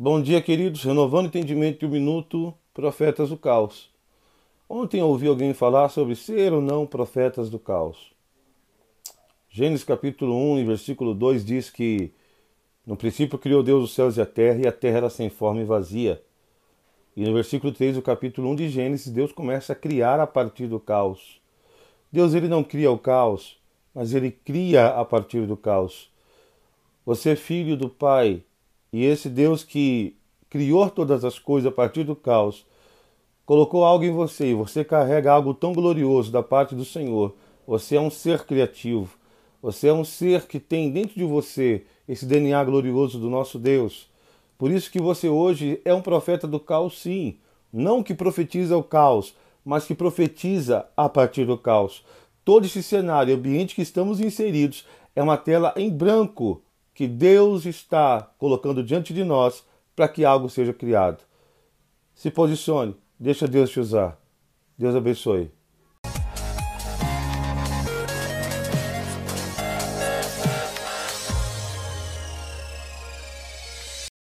Bom dia, queridos. Renovando entendimento de um minuto, profetas do caos. Ontem ouvi alguém falar sobre ser ou não profetas do caos. Gênesis capítulo 1, versículo 2 diz que no princípio criou Deus os céus e a terra, e a terra era sem forma e vazia. E no versículo 3 do capítulo 1 de Gênesis, Deus começa a criar a partir do caos. Deus ele não cria o caos, mas ele cria a partir do caos. Você é filho do Pai, e esse Deus que criou todas as coisas a partir do caos, colocou algo em você e você carrega algo tão glorioso da parte do Senhor. Você é um ser criativo. Você é um ser que tem dentro de você esse DNA glorioso do nosso Deus. Por isso que você hoje é um profeta do caos, sim. Não que profetiza o caos, mas que profetiza a partir do caos. Todo esse cenário, ambiente que estamos inseridos, é uma tela em branco que Deus está colocando diante de nós para que algo seja criado. Se posicione, deixa Deus te usar. Deus abençoe.